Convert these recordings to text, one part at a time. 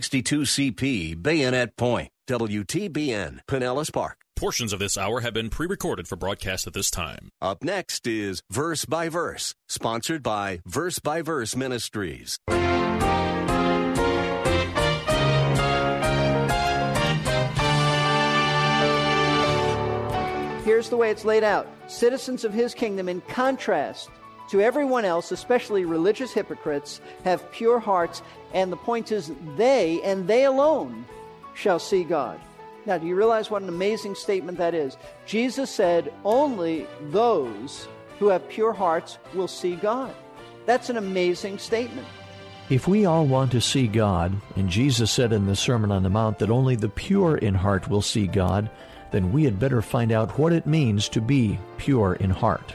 62CP Bayonet Point, WTBN, Pinellas Park. Portions of this hour have been pre recorded for broadcast at this time. Up next is Verse by Verse, sponsored by Verse by Verse Ministries. Here's the way it's laid out citizens of his kingdom, in contrast to everyone else, especially religious hypocrites, have pure hearts, and the point is, they and they alone shall see God. Now, do you realize what an amazing statement that is? Jesus said, Only those who have pure hearts will see God. That's an amazing statement. If we all want to see God, and Jesus said in the Sermon on the Mount that only the pure in heart will see God, then we had better find out what it means to be pure in heart.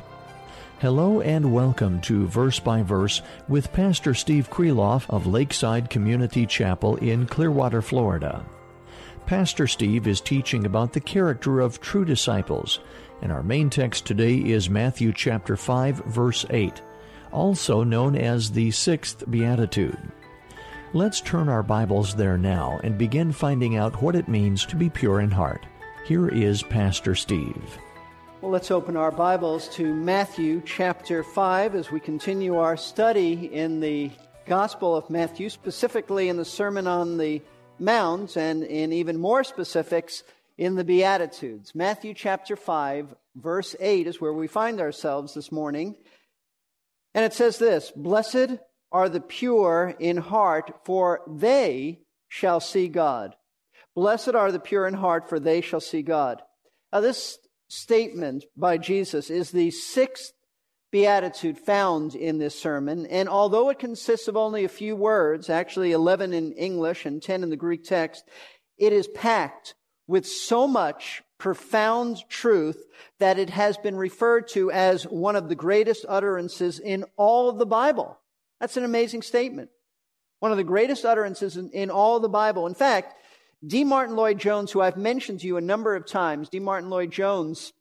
Hello and welcome to Verse by Verse with Pastor Steve Kreloff of Lakeside Community Chapel in Clearwater, Florida. Pastor Steve is teaching about the character of true disciples, and our main text today is Matthew chapter 5 verse 8, also known as the sixth beatitude. Let's turn our Bibles there now and begin finding out what it means to be pure in heart. Here is Pastor Steve. Well, let's open our Bibles to Matthew chapter 5 as we continue our study in the Gospel of Matthew, specifically in the Sermon on the Mount, and in even more specifics in the Beatitudes. Matthew chapter 5, verse 8 is where we find ourselves this morning. And it says this Blessed are the pure in heart, for they shall see God. Blessed are the pure in heart, for they shall see God. Now, this statement by Jesus is the sixth beatitude found in this sermon. And although it consists of only a few words, actually 11 in English and 10 in the Greek text, it is packed with so much profound truth that it has been referred to as one of the greatest utterances in all of the Bible. That's an amazing statement. One of the greatest utterances in, in all of the Bible. In fact, D. Martyn Lloyd Jones, who I've mentioned to you a number of times, D. Martyn Lloyd Jones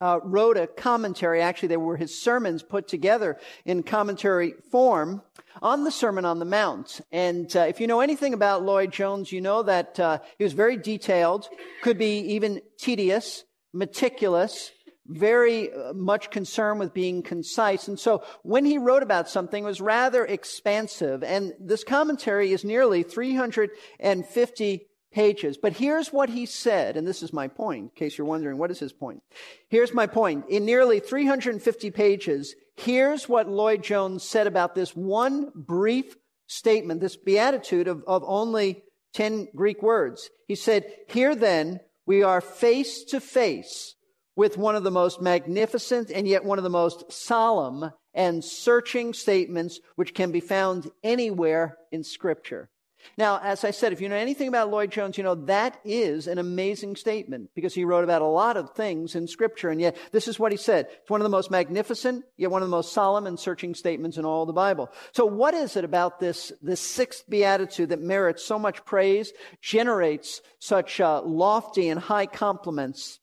uh, wrote a commentary. Actually, they were his sermons put together in commentary form on the Sermon on the Mount. And uh, if you know anything about Lloyd Jones, you know that uh, he was very detailed, could be even tedious, meticulous, very uh, much concerned with being concise. And so when he wrote about something, it was rather expansive. And this commentary is nearly 350 pages. But here's what he said, and this is my point, in case you're wondering, what is his point? Here's my point. In nearly 350 pages, here's what Lloyd Jones said about this one brief statement, this beatitude of, of only 10 Greek words. He said, Here then, we are face to face with one of the most magnificent and yet one of the most solemn and searching statements which can be found anywhere in Scripture. Now, as I said, if you know anything about Lloyd Jones, you know that is an amazing statement because he wrote about a lot of things in Scripture, and yet this is what he said. It's one of the most magnificent, yet one of the most solemn and searching statements in all the Bible. So, what is it about this, this sixth beatitude that merits so much praise, generates such uh, lofty and high compliments?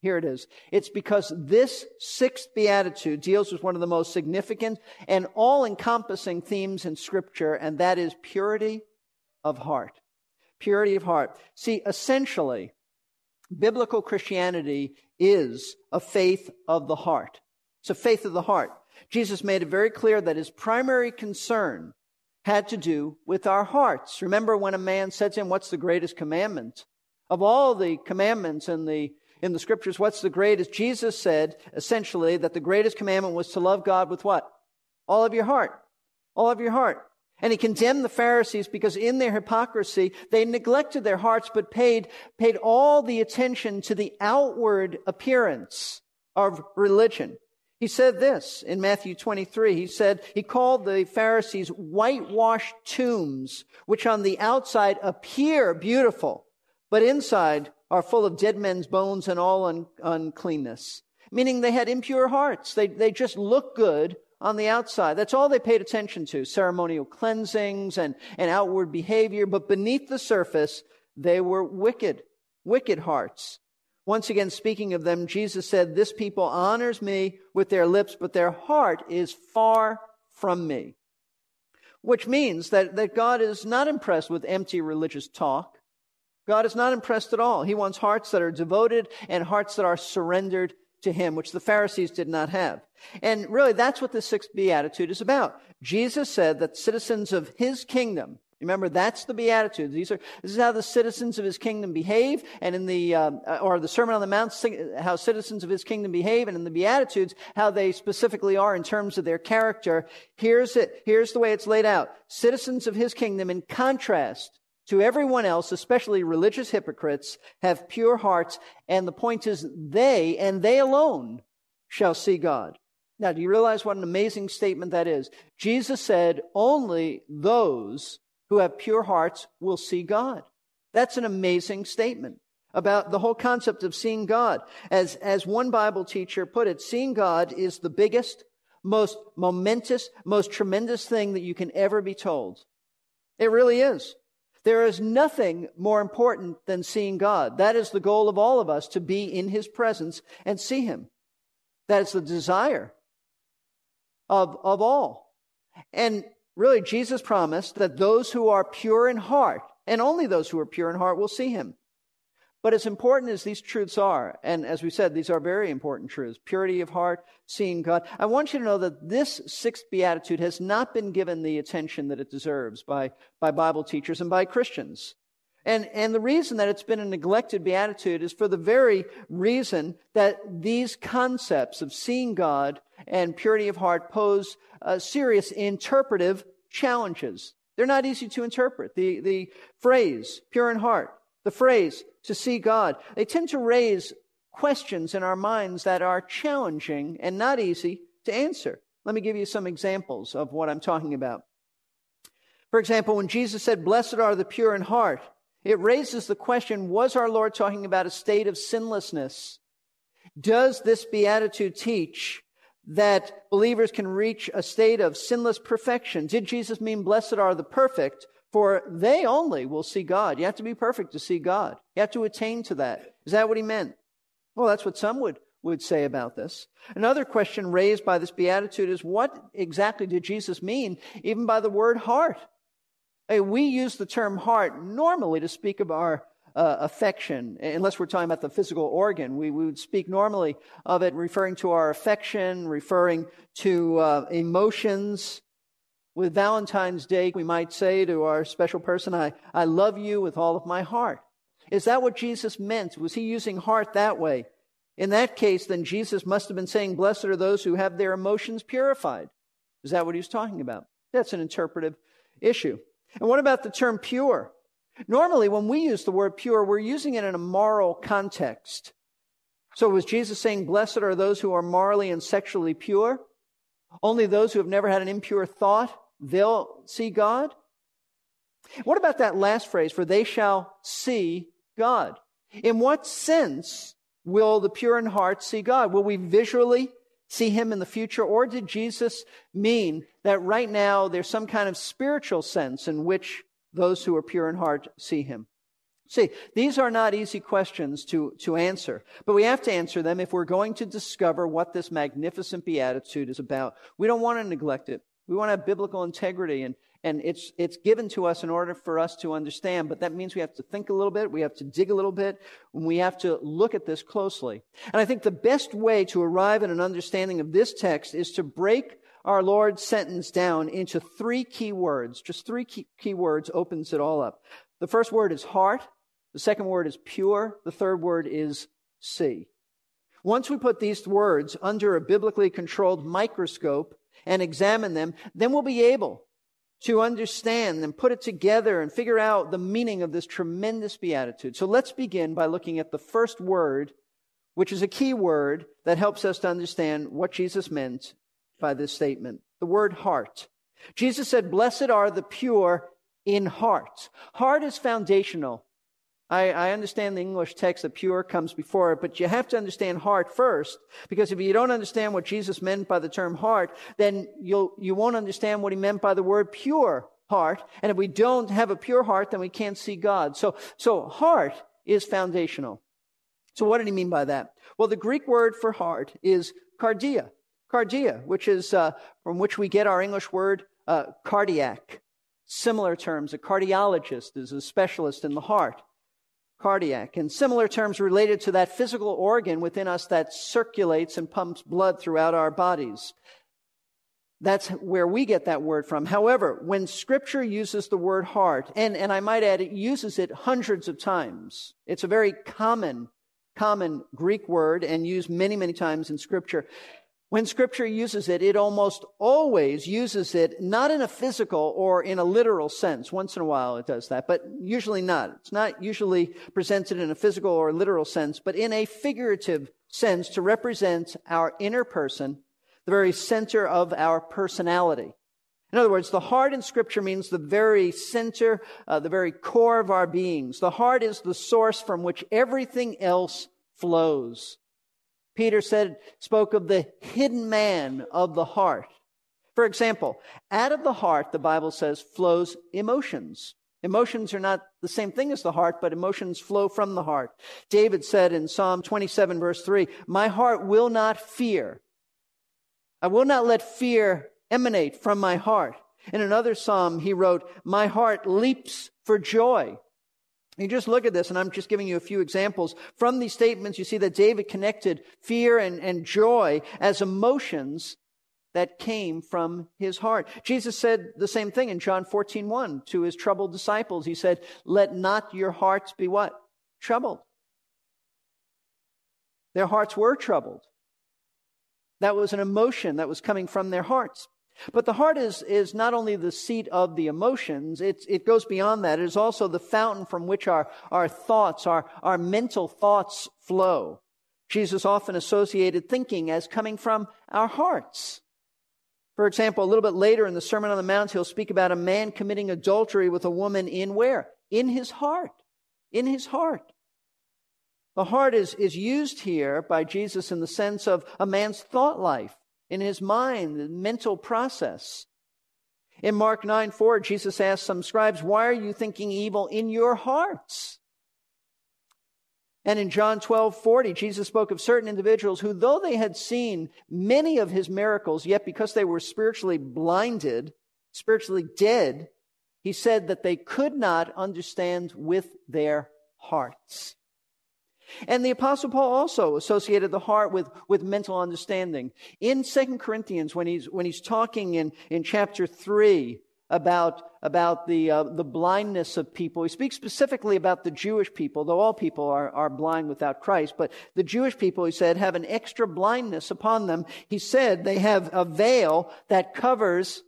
Here it is. It's because this sixth beatitude deals with one of the most significant and all encompassing themes in Scripture, and that is purity of heart. Purity of heart. See, essentially, biblical Christianity is a faith of the heart. It's a faith of the heart. Jesus made it very clear that his primary concern had to do with our hearts. Remember when a man said to him, What's the greatest commandment? Of all the commandments in the in the scriptures, what's the greatest? Jesus said essentially that the greatest commandment was to love God with what? All of your heart. All of your heart. And he condemned the Pharisees because in their hypocrisy, they neglected their hearts, but paid, paid all the attention to the outward appearance of religion. He said this in Matthew 23. He said, he called the Pharisees whitewashed tombs, which on the outside appear beautiful, but inside are full of dead men's bones and all un- uncleanness. Meaning they had impure hearts. They, they just look good on the outside. That's all they paid attention to. Ceremonial cleansings and, and outward behavior. But beneath the surface, they were wicked, wicked hearts. Once again, speaking of them, Jesus said, This people honors me with their lips, but their heart is far from me. Which means that, that God is not impressed with empty religious talk. God is not impressed at all. He wants hearts that are devoted and hearts that are surrendered to Him, which the Pharisees did not have. And really, that's what the sixth beatitude is about. Jesus said that citizens of His kingdom, Remember, that's the beatitude. These are, this is how the citizens of his kingdom behave, and in the, uh, or the Sermon on the Mount, how citizens of his kingdom behave, and in the Beatitudes, how they specifically are in terms of their character. Here's it. Here's the way it's laid out. Citizens of his kingdom, in contrast to everyone else, especially religious hypocrites, have pure hearts, and the point is, they and they alone shall see God. Now, do you realize what an amazing statement that is? Jesus said, only those who have pure hearts will see God. That's an amazing statement about the whole concept of seeing God. As, as one Bible teacher put it, seeing God is the biggest, most momentous, most tremendous thing that you can ever be told. It really is. There is nothing more important than seeing God. That is the goal of all of us to be in His presence and see Him. That is the desire of, of all. And Really, Jesus promised that those who are pure in heart, and only those who are pure in heart, will see him. But as important as these truths are, and as we said, these are very important truths purity of heart, seeing God. I want you to know that this sixth beatitude has not been given the attention that it deserves by, by Bible teachers and by Christians. And, and the reason that it's been a neglected beatitude is for the very reason that these concepts of seeing God and purity of heart pose uh, serious interpretive challenges. They're not easy to interpret. The, the phrase, pure in heart, the phrase, to see God, they tend to raise questions in our minds that are challenging and not easy to answer. Let me give you some examples of what I'm talking about. For example, when Jesus said, Blessed are the pure in heart, it raises the question was our Lord talking about a state of sinlessness? Does this beatitude teach that believers can reach a state of sinless perfection? Did Jesus mean blessed are the perfect? For they only will see God. You have to be perfect to see God. You have to attain to that. Is that what he meant? Well, that's what some would, would say about this. Another question raised by this beatitude is what exactly did Jesus mean even by the word heart? Hey, we use the term heart normally to speak of our uh, affection, unless we're talking about the physical organ. We, we, would speak normally of it referring to our affection, referring to uh, emotions. With Valentine's Day, we might say to our special person, I, I love you with all of my heart. Is that what Jesus meant? Was he using heart that way? In that case, then Jesus must have been saying, Blessed are those who have their emotions purified. Is that what he was talking about? That's an interpretive issue. And what about the term pure? Normally, when we use the word pure, we're using it in a moral context. So was Jesus saying, blessed are those who are morally and sexually pure? Only those who have never had an impure thought, they'll see God? What about that last phrase, for they shall see God? In what sense will the pure in heart see God? Will we visually see him in the future? Or did Jesus mean that right now there's some kind of spiritual sense in which those who are pure in heart see him? See, these are not easy questions to, to answer, but we have to answer them if we're going to discover what this magnificent beatitude is about. We don't want to neglect it. We want to have biblical integrity and, and it's, it's given to us in order for us to understand, but that means we have to think a little bit, we have to dig a little bit, and we have to look at this closely. And I think the best way to arrive at an understanding of this text is to break our Lord's sentence down into three key words. Just three key, key words opens it all up. The first word is heart. The second word is pure. The third word is see. Once we put these words under a biblically controlled microscope and examine them, then we'll be able to understand and put it together and figure out the meaning of this tremendous beatitude. So let's begin by looking at the first word, which is a key word that helps us to understand what Jesus meant by this statement. The word heart. Jesus said, Blessed are the pure in heart. Heart is foundational. I, I, understand the English text that pure comes before it, but you have to understand heart first, because if you don't understand what Jesus meant by the term heart, then you'll, you won't understand what he meant by the word pure heart. And if we don't have a pure heart, then we can't see God. So, so heart is foundational. So what did he mean by that? Well, the Greek word for heart is cardia. Cardia, which is uh, from which we get our English word uh, cardiac. Similar terms, a cardiologist is a specialist in the heart. Cardiac. And similar terms related to that physical organ within us that circulates and pumps blood throughout our bodies. That's where we get that word from. However, when scripture uses the word heart, and, and I might add, it uses it hundreds of times. It's a very common, common Greek word and used many, many times in scripture. When scripture uses it, it almost always uses it not in a physical or in a literal sense. Once in a while it does that, but usually not. It's not usually presented in a physical or literal sense, but in a figurative sense to represent our inner person, the very center of our personality. In other words, the heart in Scripture means the very center, uh, the very core of our beings. The heart is the source from which everything else flows. Peter said, spoke of the hidden man of the heart. For example, out of the heart, the Bible says, flows emotions. Emotions are not the same thing as the heart, but emotions flow from the heart. David said in Psalm 27 verse 3, my heart will not fear. I will not let fear emanate from my heart. In another psalm, he wrote, my heart leaps for joy. You just look at this, and I'm just giving you a few examples. From these statements, you see that David connected fear and, and joy as emotions that came from his heart. Jesus said the same thing in John 14, 1 to his troubled disciples. He said, Let not your hearts be what? Troubled. Their hearts were troubled. That was an emotion that was coming from their hearts. But the heart is, is not only the seat of the emotions, it, it goes beyond that. It is also the fountain from which our, our thoughts, our, our mental thoughts flow. Jesus often associated thinking as coming from our hearts. For example, a little bit later in the Sermon on the Mount, he'll speak about a man committing adultery with a woman in where? In his heart. In his heart. The heart is, is used here by Jesus in the sense of a man's thought life in his mind, the mental process. In Mark 9 4, Jesus asked some scribes, Why are you thinking evil in your hearts? And in John 12 40, Jesus spoke of certain individuals who, though they had seen many of his miracles, yet because they were spiritually blinded, spiritually dead, he said that they could not understand with their hearts. And the apostle Paul also associated the heart with, with mental understanding. In Second Corinthians, when he's, when he's talking in, in chapter 3 about, about the, uh, the blindness of people, he speaks specifically about the Jewish people, though all people are, are blind without Christ. But the Jewish people, he said, have an extra blindness upon them. He said they have a veil that covers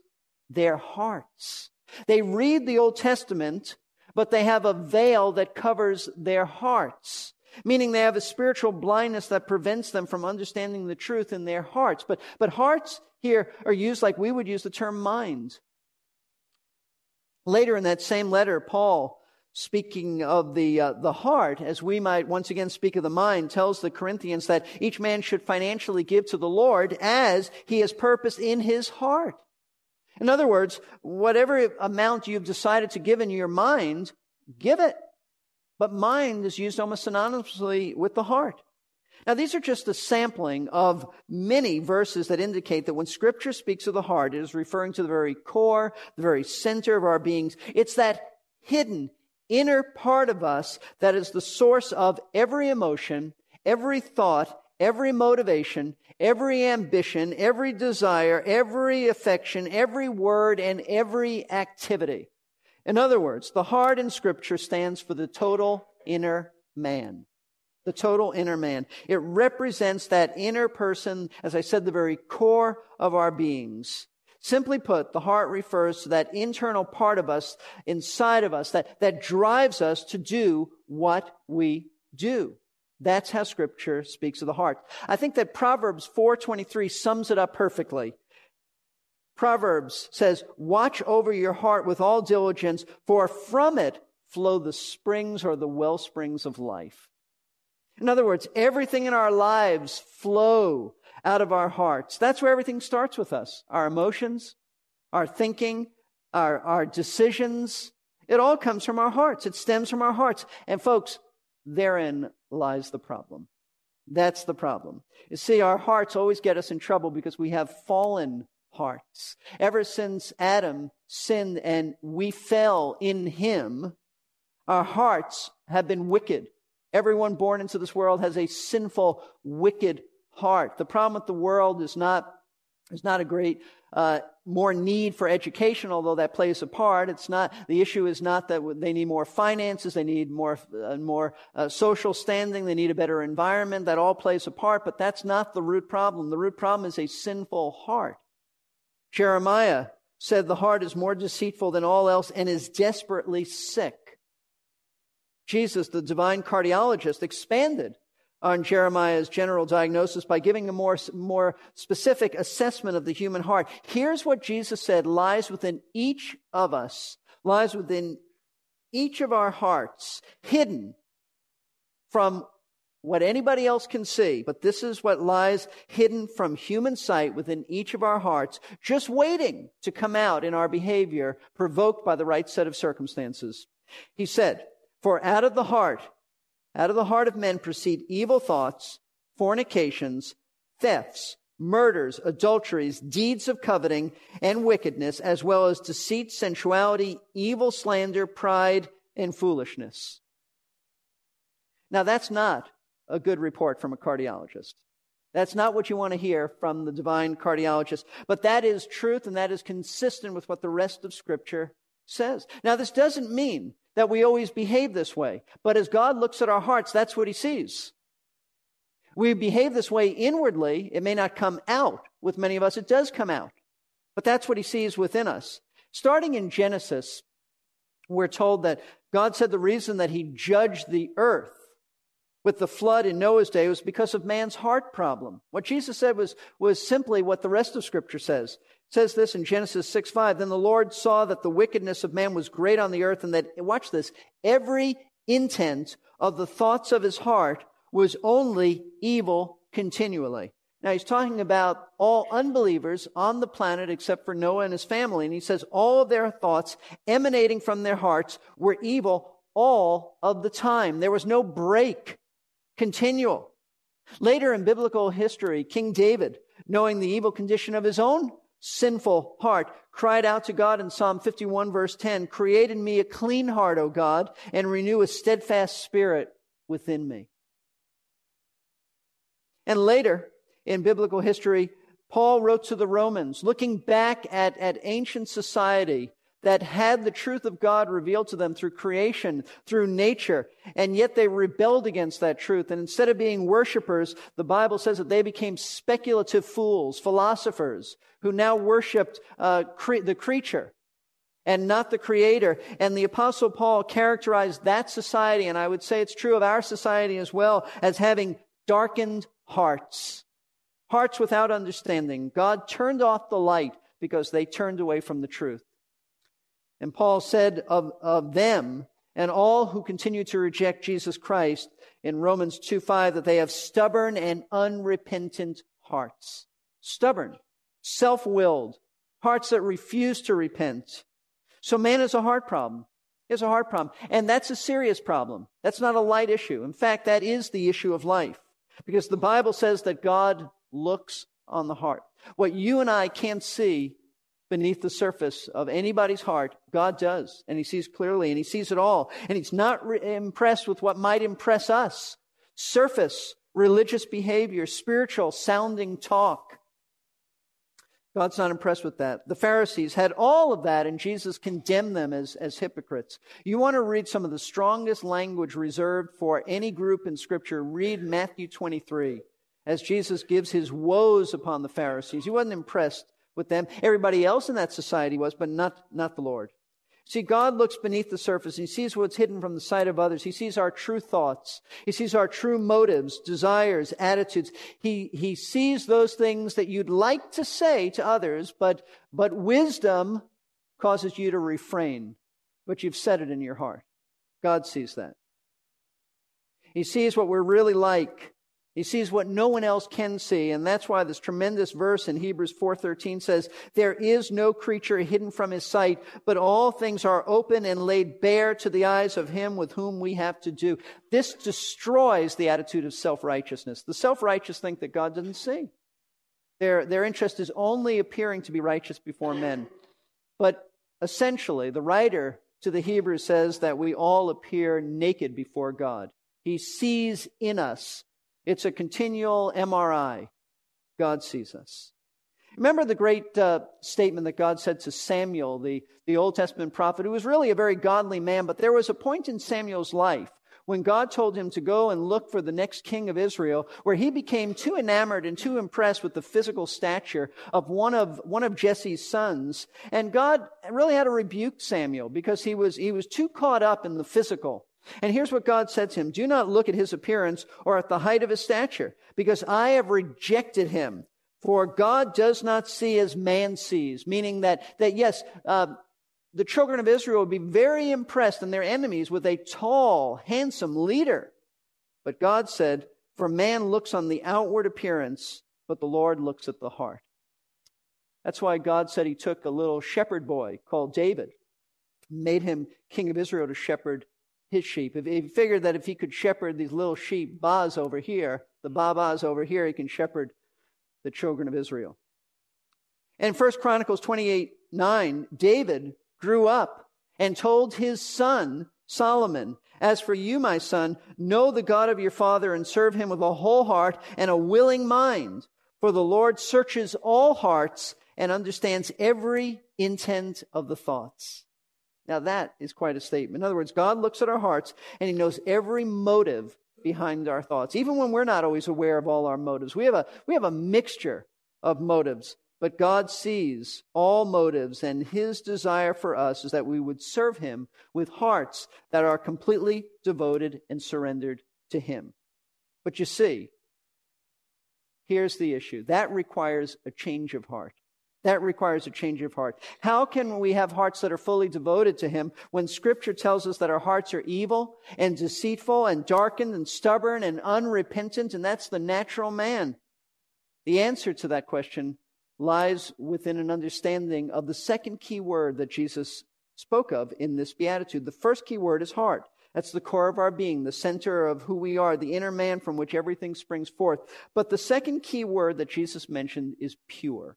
their hearts. They read the Old Testament, but they have a veil that covers their hearts meaning they have a spiritual blindness that prevents them from understanding the truth in their hearts. But, but hearts here are used like we would use the term mind. Later in that same letter, Paul, speaking of the, uh, the heart, as we might once again speak of the mind, tells the Corinthians that each man should financially give to the Lord as he has purposed in his heart. In other words, whatever amount you've decided to give in your mind, give it. But mind is used almost synonymously with the heart. Now, these are just a sampling of many verses that indicate that when Scripture speaks of the heart, it is referring to the very core, the very center of our beings. It's that hidden inner part of us that is the source of every emotion, every thought, every motivation, every ambition, every desire, every affection, every word, and every activity. In other words, the heart in Scripture stands for the total inner man. The total inner man. It represents that inner person, as I said, the very core of our beings. Simply put, the heart refers to that internal part of us, inside of us, that, that drives us to do what we do. That's how scripture speaks of the heart. I think that Proverbs 4:23 sums it up perfectly. Proverbs says, "Watch over your heart with all diligence, for from it flow the springs or the well springs of life." In other words, everything in our lives flow out of our hearts. That's where everything starts with us. Our emotions, our thinking, our, our decisions. It all comes from our hearts. It stems from our hearts. And folks, therein lies the problem. That's the problem. You see, our hearts always get us in trouble because we have fallen hearts. Ever since Adam sinned and we fell in him, our hearts have been wicked. Everyone born into this world has a sinful, wicked heart. The problem with the world is not, is not a great, uh, more need for education, although that plays a part. It's not, the issue is not that they need more finances, they need more, uh, more uh, social standing, they need a better environment. That all plays a part, but that's not the root problem. The root problem is a sinful heart. Jeremiah said the heart is more deceitful than all else and is desperately sick. Jesus, the divine cardiologist, expanded on Jeremiah's general diagnosis by giving a more, more specific assessment of the human heart. Here's what Jesus said lies within each of us, lies within each of our hearts, hidden from what anybody else can see, but this is what lies hidden from human sight within each of our hearts, just waiting to come out in our behavior, provoked by the right set of circumstances. He said, For out of the heart out of the heart of men proceed evil thoughts, fornications, thefts, murders, adulteries, deeds of coveting and wickedness, as well as deceit, sensuality, evil slander, pride, and foolishness. Now, that's not a good report from a cardiologist. That's not what you want to hear from the divine cardiologist. But that is truth and that is consistent with what the rest of Scripture says. Now, this doesn't mean that we always behave this way. But as God looks at our hearts, that's what he sees. We behave this way inwardly. It may not come out. With many of us, it does come out. But that's what he sees within us. Starting in Genesis, we're told that God said the reason that he judged the earth with the flood in Noah's day was because of man's heart problem. What Jesus said was, was simply what the rest of scripture says It says this in Genesis 6 5. Then the Lord saw that the wickedness of man was great on the earth, and that, watch this, every intent of the thoughts of his heart was only evil continually. Now he's talking about all unbelievers on the planet except for Noah and his family. And he says all of their thoughts emanating from their hearts were evil all of the time. There was no break, continual. Later in biblical history, King David, knowing the evil condition of his own sinful heart, cried out to God in Psalm 51 verse 10, create in me a clean heart, O God, and renew a steadfast spirit within me. And later in biblical history, Paul wrote to the Romans, looking back at, at ancient society that had the truth of God revealed to them through creation, through nature, and yet they rebelled against that truth. And instead of being worshipers, the Bible says that they became speculative fools, philosophers, who now worshiped uh, cre- the creature and not the creator. And the apostle Paul characterized that society, and I would say it's true of our society as well, as having darkened hearts. Hearts without understanding. God turned off the light because they turned away from the truth. And Paul said of, of them and all who continue to reject Jesus Christ in Romans 2 5 that they have stubborn and unrepentant hearts. Stubborn, self willed, hearts that refuse to repent. So man is a heart problem. It's a heart problem. And that's a serious problem. That's not a light issue. In fact, that is the issue of life. Because the Bible says that God looks on the heart. What you and I can't see beneath the surface of anybody's heart, God does. And He sees clearly and He sees it all. And He's not re- impressed with what might impress us. Surface religious behavior, spiritual sounding talk. God's not impressed with that. The Pharisees had all of that, and Jesus condemned them as, as hypocrites. You want to read some of the strongest language reserved for any group in Scripture, read Matthew 23 as Jesus gives his woes upon the Pharisees. He wasn't impressed with them. Everybody else in that society was, but not, not the Lord. See, God looks beneath the surface. He sees what's hidden from the sight of others. He sees our true thoughts. He sees our true motives, desires, attitudes. He, he sees those things that you'd like to say to others, but, but wisdom causes you to refrain. But you've said it in your heart. God sees that. He sees what we're really like. He sees what no one else can see, and that's why this tremendous verse in Hebrews 4:13 says, "There is no creature hidden from his sight, but all things are open and laid bare to the eyes of him with whom we have to do." This destroys the attitude of self-righteousness. The self-righteous think that God doesn't see. Their, their interest is only appearing to be righteous before men. But essentially, the writer to the Hebrews says that we all appear naked before God. He sees in us it's a continual MRI. God sees us. Remember the great uh, statement that God said to Samuel, the, the Old Testament prophet, who was really a very godly man, but there was a point in Samuel's life when God told him to go and look for the next king of Israel, where he became too enamored and too impressed with the physical stature of one of, one of Jesse's sons. And God really had to rebuke Samuel because he was, he was too caught up in the physical. And here's what God said to him Do not look at his appearance or at the height of his stature, because I have rejected him. For God does not see as man sees, meaning that, that yes, uh, the children of Israel would be very impressed and their enemies with a tall, handsome leader. But God said, For man looks on the outward appearance, but the Lord looks at the heart. That's why God said he took a little shepherd boy called David, made him king of Israel to shepherd his sheep. If he figured that if he could shepherd these little sheep, Baz over here, the Babas over here, he can shepherd the children of Israel. And 1 Chronicles 28 9, David grew up and told his son Solomon, As for you, my son, know the God of your father and serve him with a whole heart and a willing mind. For the Lord searches all hearts and understands every intent of the thoughts. Now that is quite a statement. In other words, God looks at our hearts and He knows every motive behind our thoughts, even when we're not always aware of all our motives. We have a, we have a mixture of motives, but God sees all motives and His desire for us is that we would serve Him with hearts that are completely devoted and surrendered to Him. But you see, here's the issue. That requires a change of heart. That requires a change of heart. How can we have hearts that are fully devoted to Him when Scripture tells us that our hearts are evil and deceitful and darkened and stubborn and unrepentant, and that's the natural man? The answer to that question lies within an understanding of the second key word that Jesus spoke of in this beatitude. The first key word is heart. That's the core of our being, the center of who we are, the inner man from which everything springs forth. But the second key word that Jesus mentioned is pure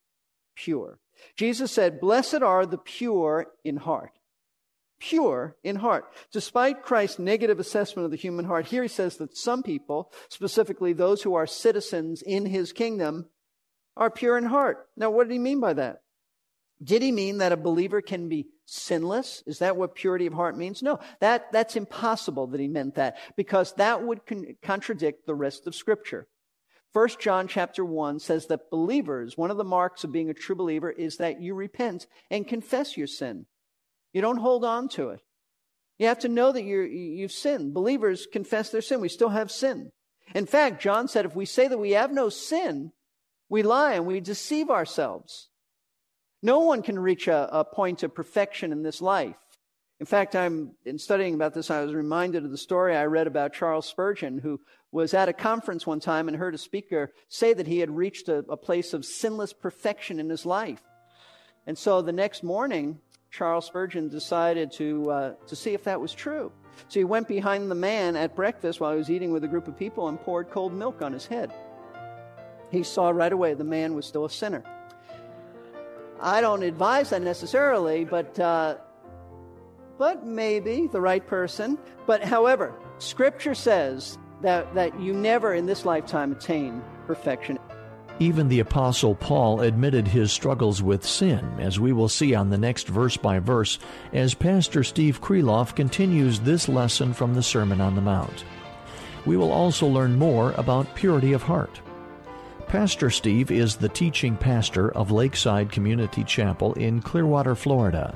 pure. Jesus said, Blessed are the pure in heart. Pure in heart. Despite Christ's negative assessment of the human heart, here he says that some people, specifically those who are citizens in his kingdom, are pure in heart. Now, what did he mean by that? Did he mean that a believer can be sinless? Is that what purity of heart means? No, that, that's impossible that he meant that because that would con- contradict the rest of Scripture. First John chapter 1 says that believers, one of the marks of being a true believer is that you repent and confess your sin. You don't hold on to it. You have to know that you you've sinned. Believers confess their sin. We still have sin. In fact, John said if we say that we have no sin, we lie and we deceive ourselves. No one can reach a, a point of perfection in this life. In fact, I'm in studying about this, I was reminded of the story I read about Charles Spurgeon, who was at a conference one time and heard a speaker say that he had reached a, a place of sinless perfection in his life. And so the next morning, Charles Spurgeon decided to, uh, to see if that was true. So he went behind the man at breakfast while he was eating with a group of people and poured cold milk on his head. He saw right away the man was still a sinner. I don't advise that necessarily, but uh, but maybe the right person. But however, Scripture says that, that you never in this lifetime attain perfection. Even the Apostle Paul admitted his struggles with sin, as we will see on the next verse by verse, as Pastor Steve Kreloff continues this lesson from the Sermon on the Mount. We will also learn more about purity of heart. Pastor Steve is the teaching pastor of Lakeside Community Chapel in Clearwater, Florida.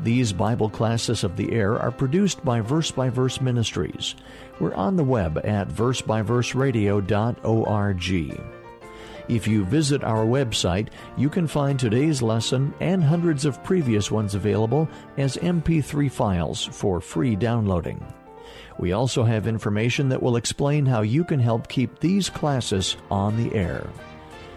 These Bible classes of the air are produced by Verse by Verse Ministries. We're on the web at versebyverseradio.org. If you visit our website, you can find today's lesson and hundreds of previous ones available as MP3 files for free downloading. We also have information that will explain how you can help keep these classes on the air.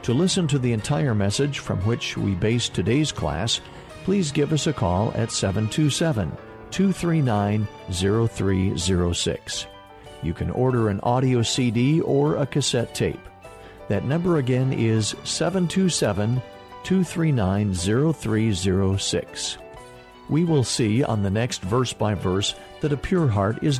To listen to the entire message from which we base today's class, please give us a call at 727 239 0306. You can order an audio CD or a cassette tape. That number again is 727 239 0306. We will see on the next verse by verse that a pure heart is